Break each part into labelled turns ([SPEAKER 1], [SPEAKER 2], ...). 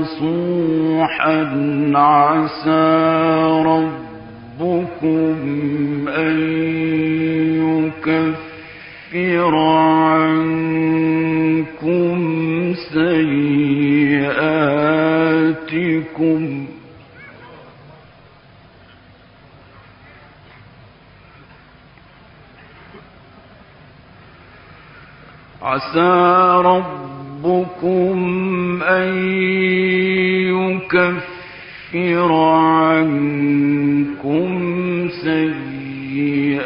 [SPEAKER 1] نصوحا عسى ربكم أن يكفر عنكم سيئاتكم. عسى يكفر عنكم سيئاتكم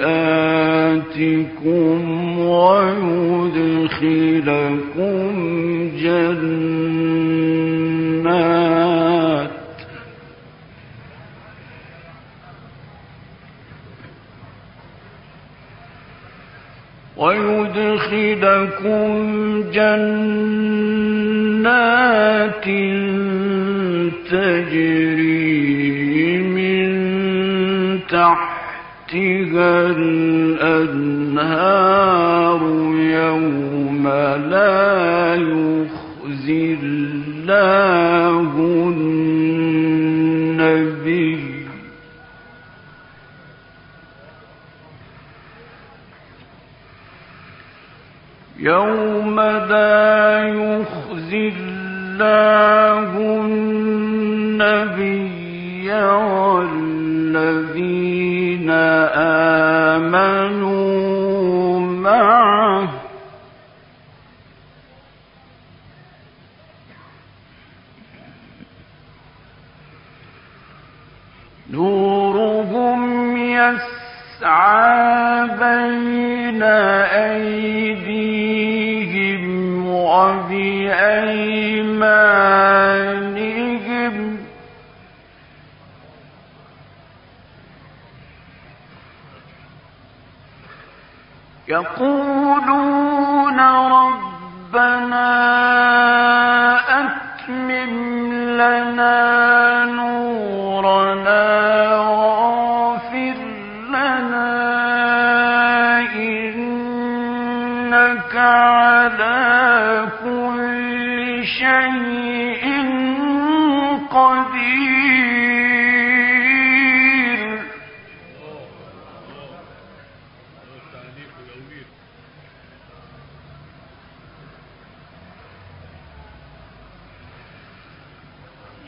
[SPEAKER 1] ويدخلكم جنات. ويدخلكم جنات تجري من تحتها الأنهار يوم لا يخزي الله النبي. يوم لا يخزي الله النبي والذين آمنوا معه. نورهم يسعى بين أيديهم وبأيمانهم. يقولون ربنا أتمم لنا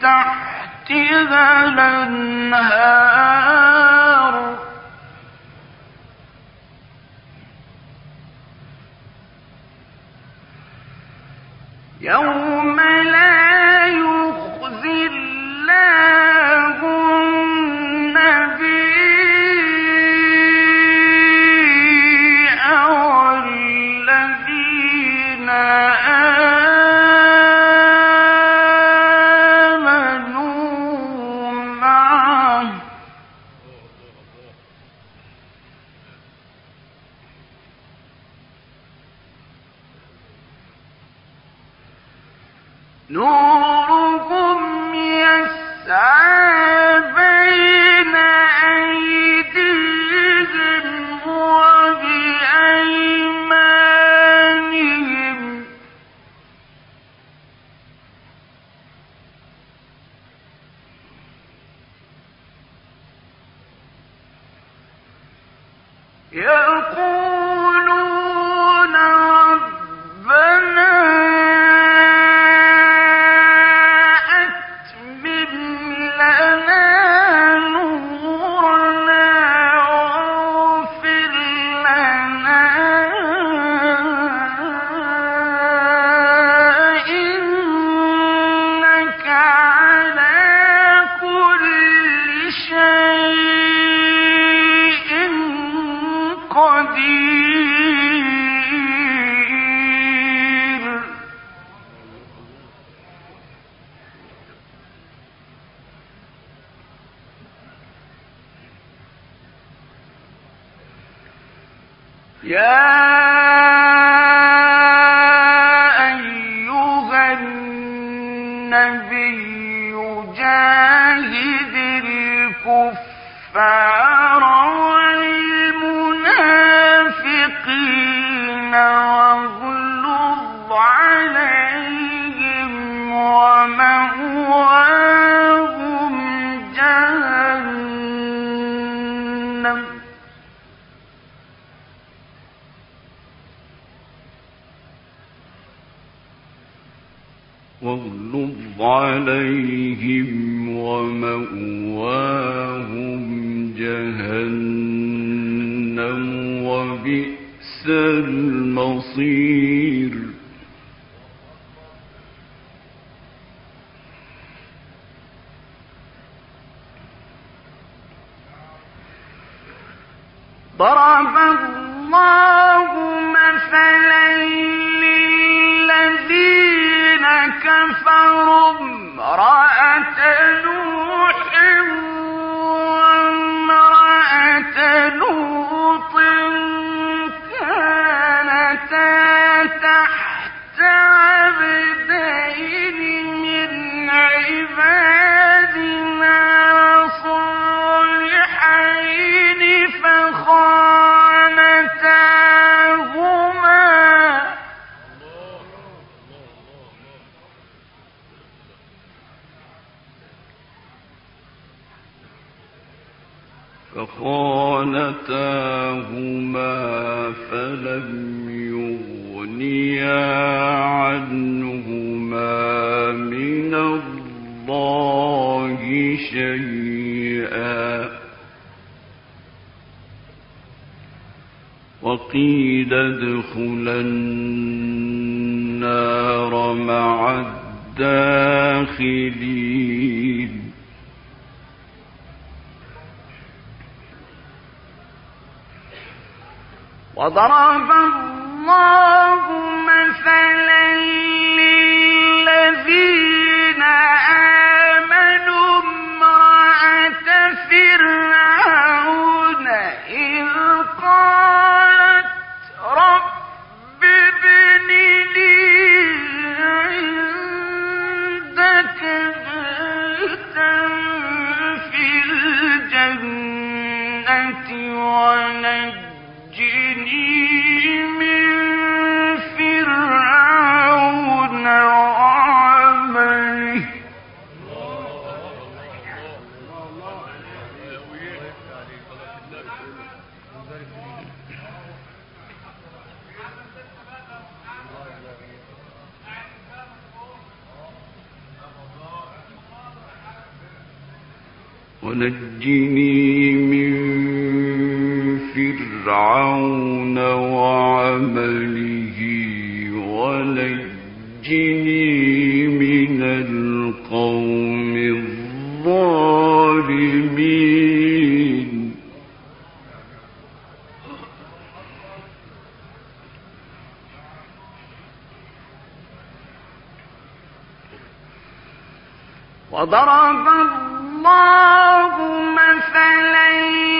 [SPEAKER 1] تحتها الأنهار. يوم يقول عليهم قيل ادخل النار مع الداخلين. وضرب نجني من فرعون وعمله ونجني من القوم الظالمين. وضرب الله فلن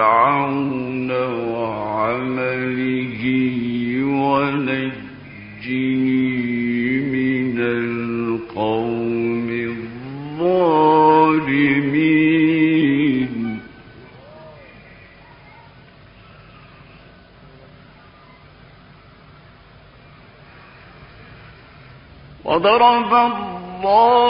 [SPEAKER 1] فرعون وعمله ونجني من القوم الظالمين. وضرب الله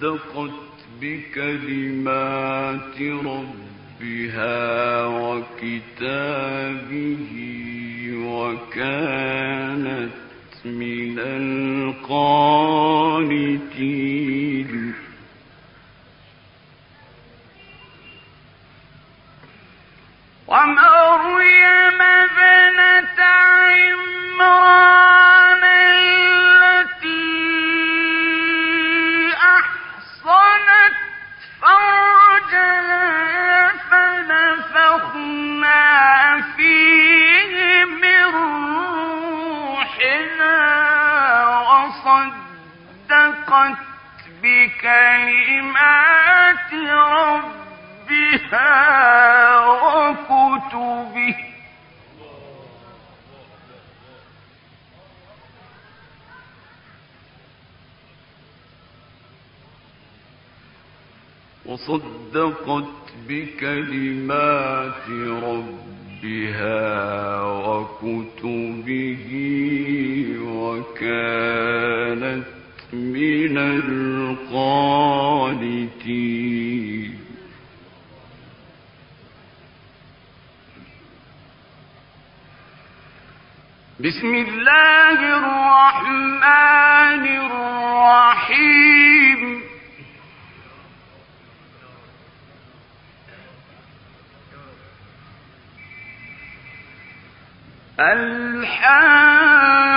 [SPEAKER 1] صدقت بكلمات ربها. وصدقت بكلمات ربها وكتبه وكانت من القانتين. بسم الله الرحمن الرحيم الحاقة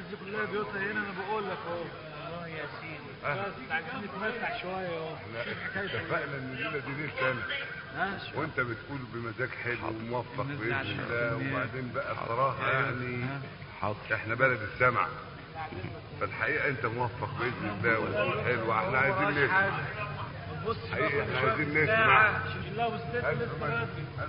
[SPEAKER 2] الناس دي كلها بيوتها هنا أنا بقول لك أهو. الله يا سيدي. بس عايزين نتمتع شوية أهو.
[SPEAKER 3] لا اتفقنا إن دي ليله سنه وأنت بتقول بمزاج حلو وموفق باذن الله. وبعدين بقى الصراحه يعني
[SPEAKER 1] حاضر.
[SPEAKER 3] إحنا بلد السمع. فالحقيقة أنت موفق بإذن الله وتقول حلو. إحنا عايزين نسمع.
[SPEAKER 2] بص إحنا
[SPEAKER 3] عايزين نسمع.
[SPEAKER 2] شوف الله والست لسه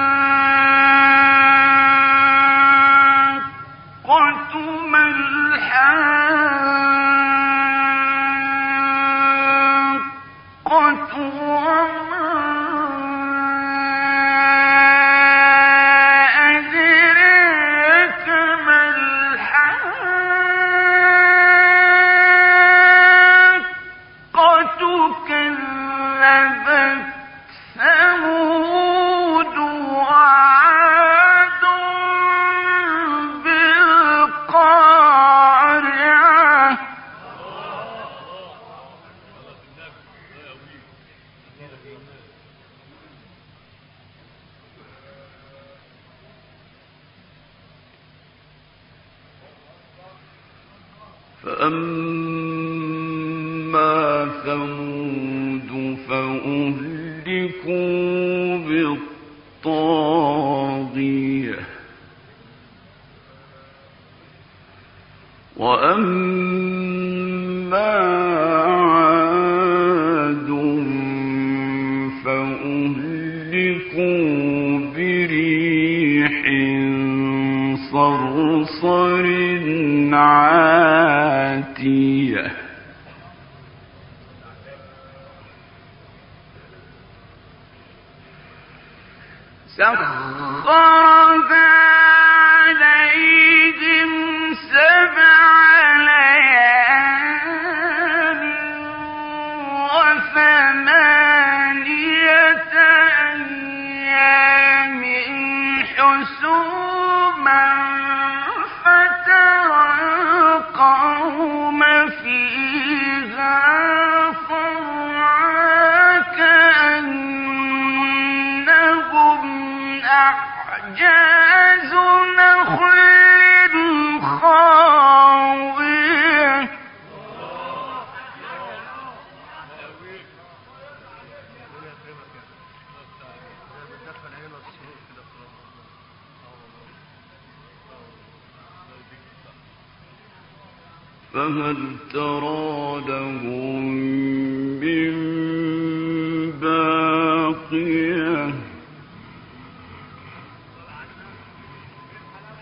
[SPEAKER 1] سخرها فهل ترى لهم من باقية؟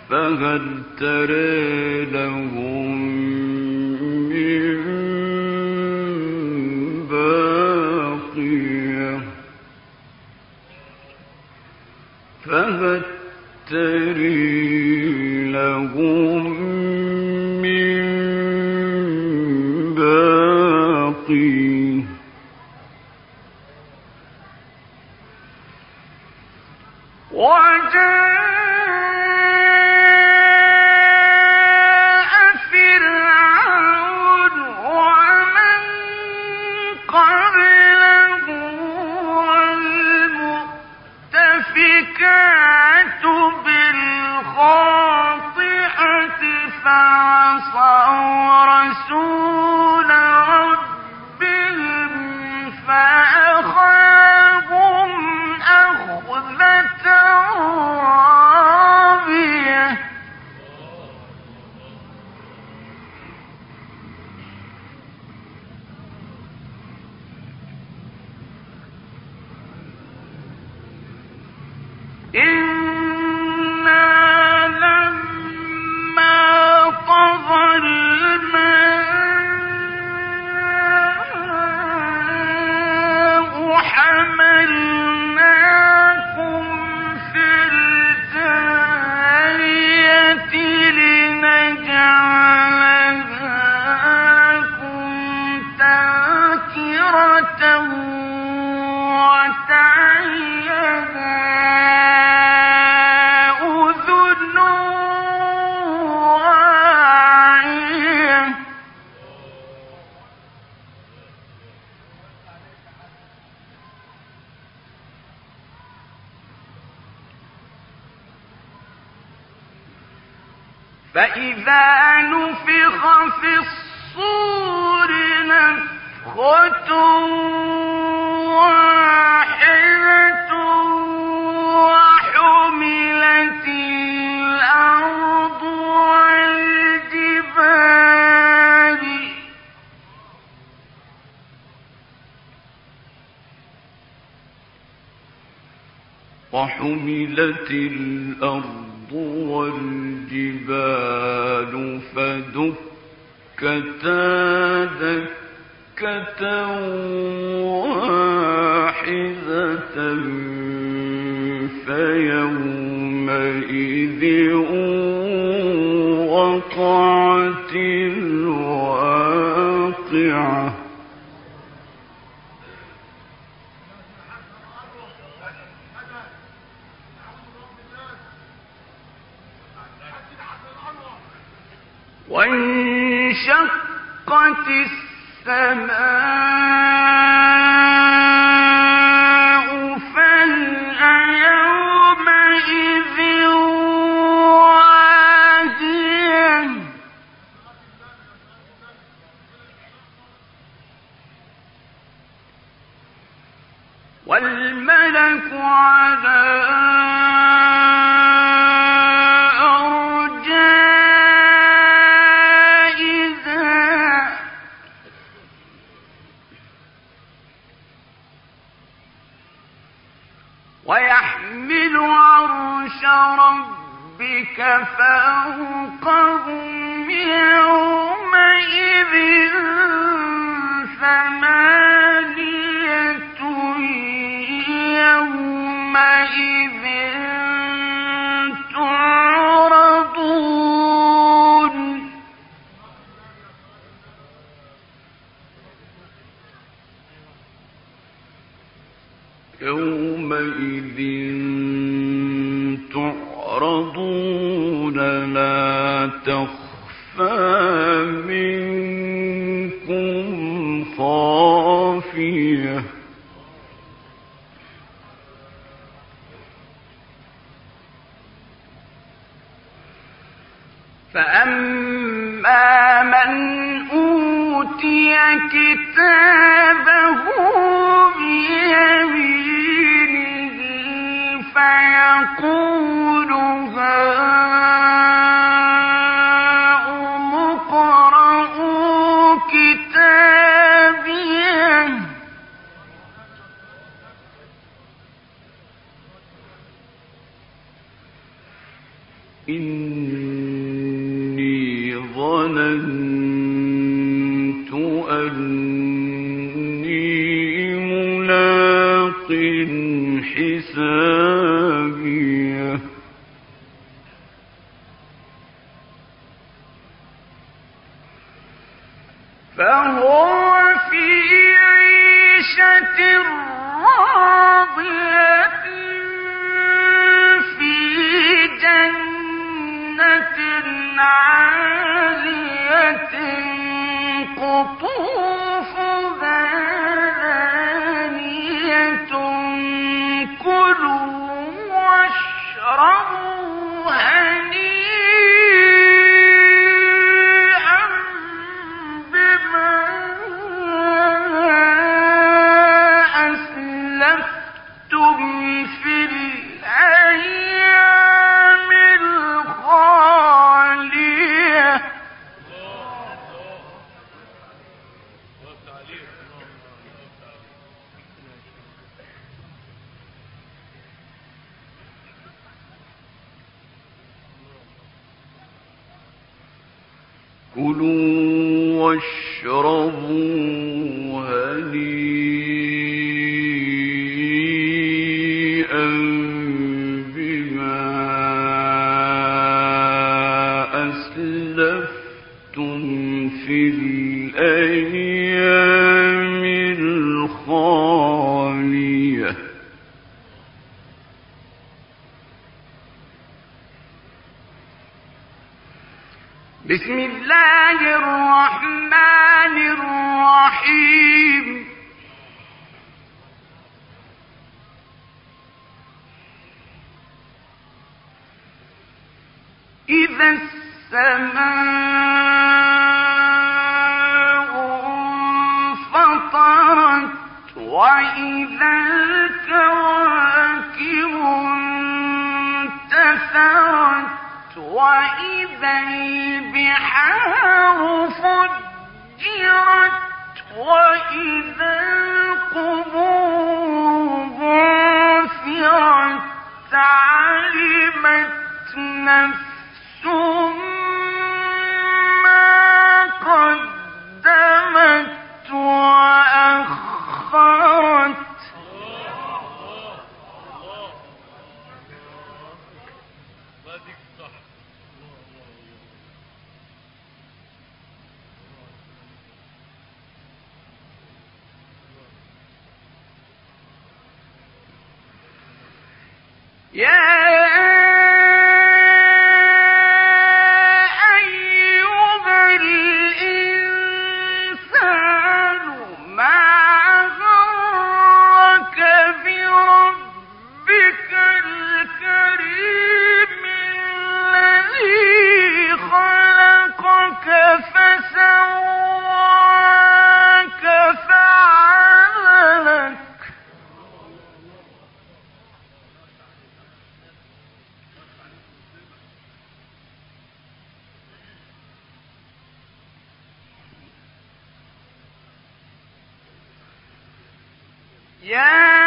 [SPEAKER 1] فهل ترى لهم
[SPEAKER 4] وحملت الأرض والجبال.
[SPEAKER 1] فدكتا دكة واحدة
[SPEAKER 4] تعرضون
[SPEAKER 1] لا تخفى فهو في عيشة راضية واشربوا هنيئا يا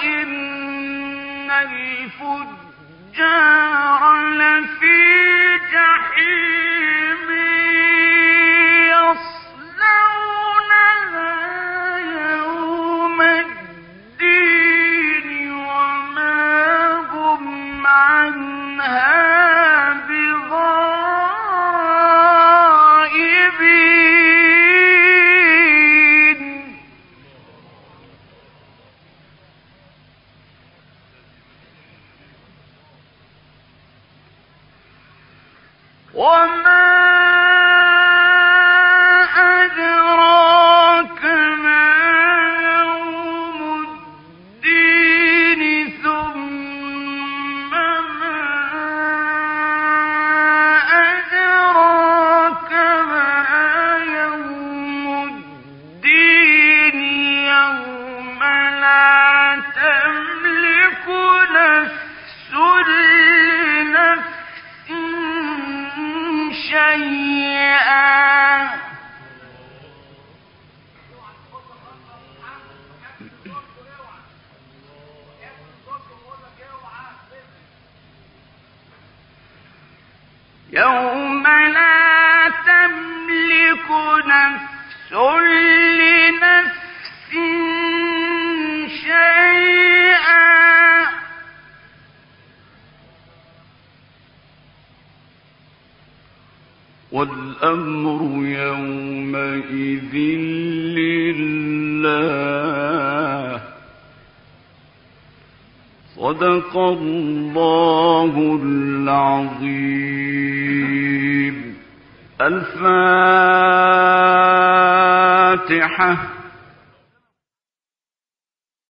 [SPEAKER 1] وإن الفجار لفي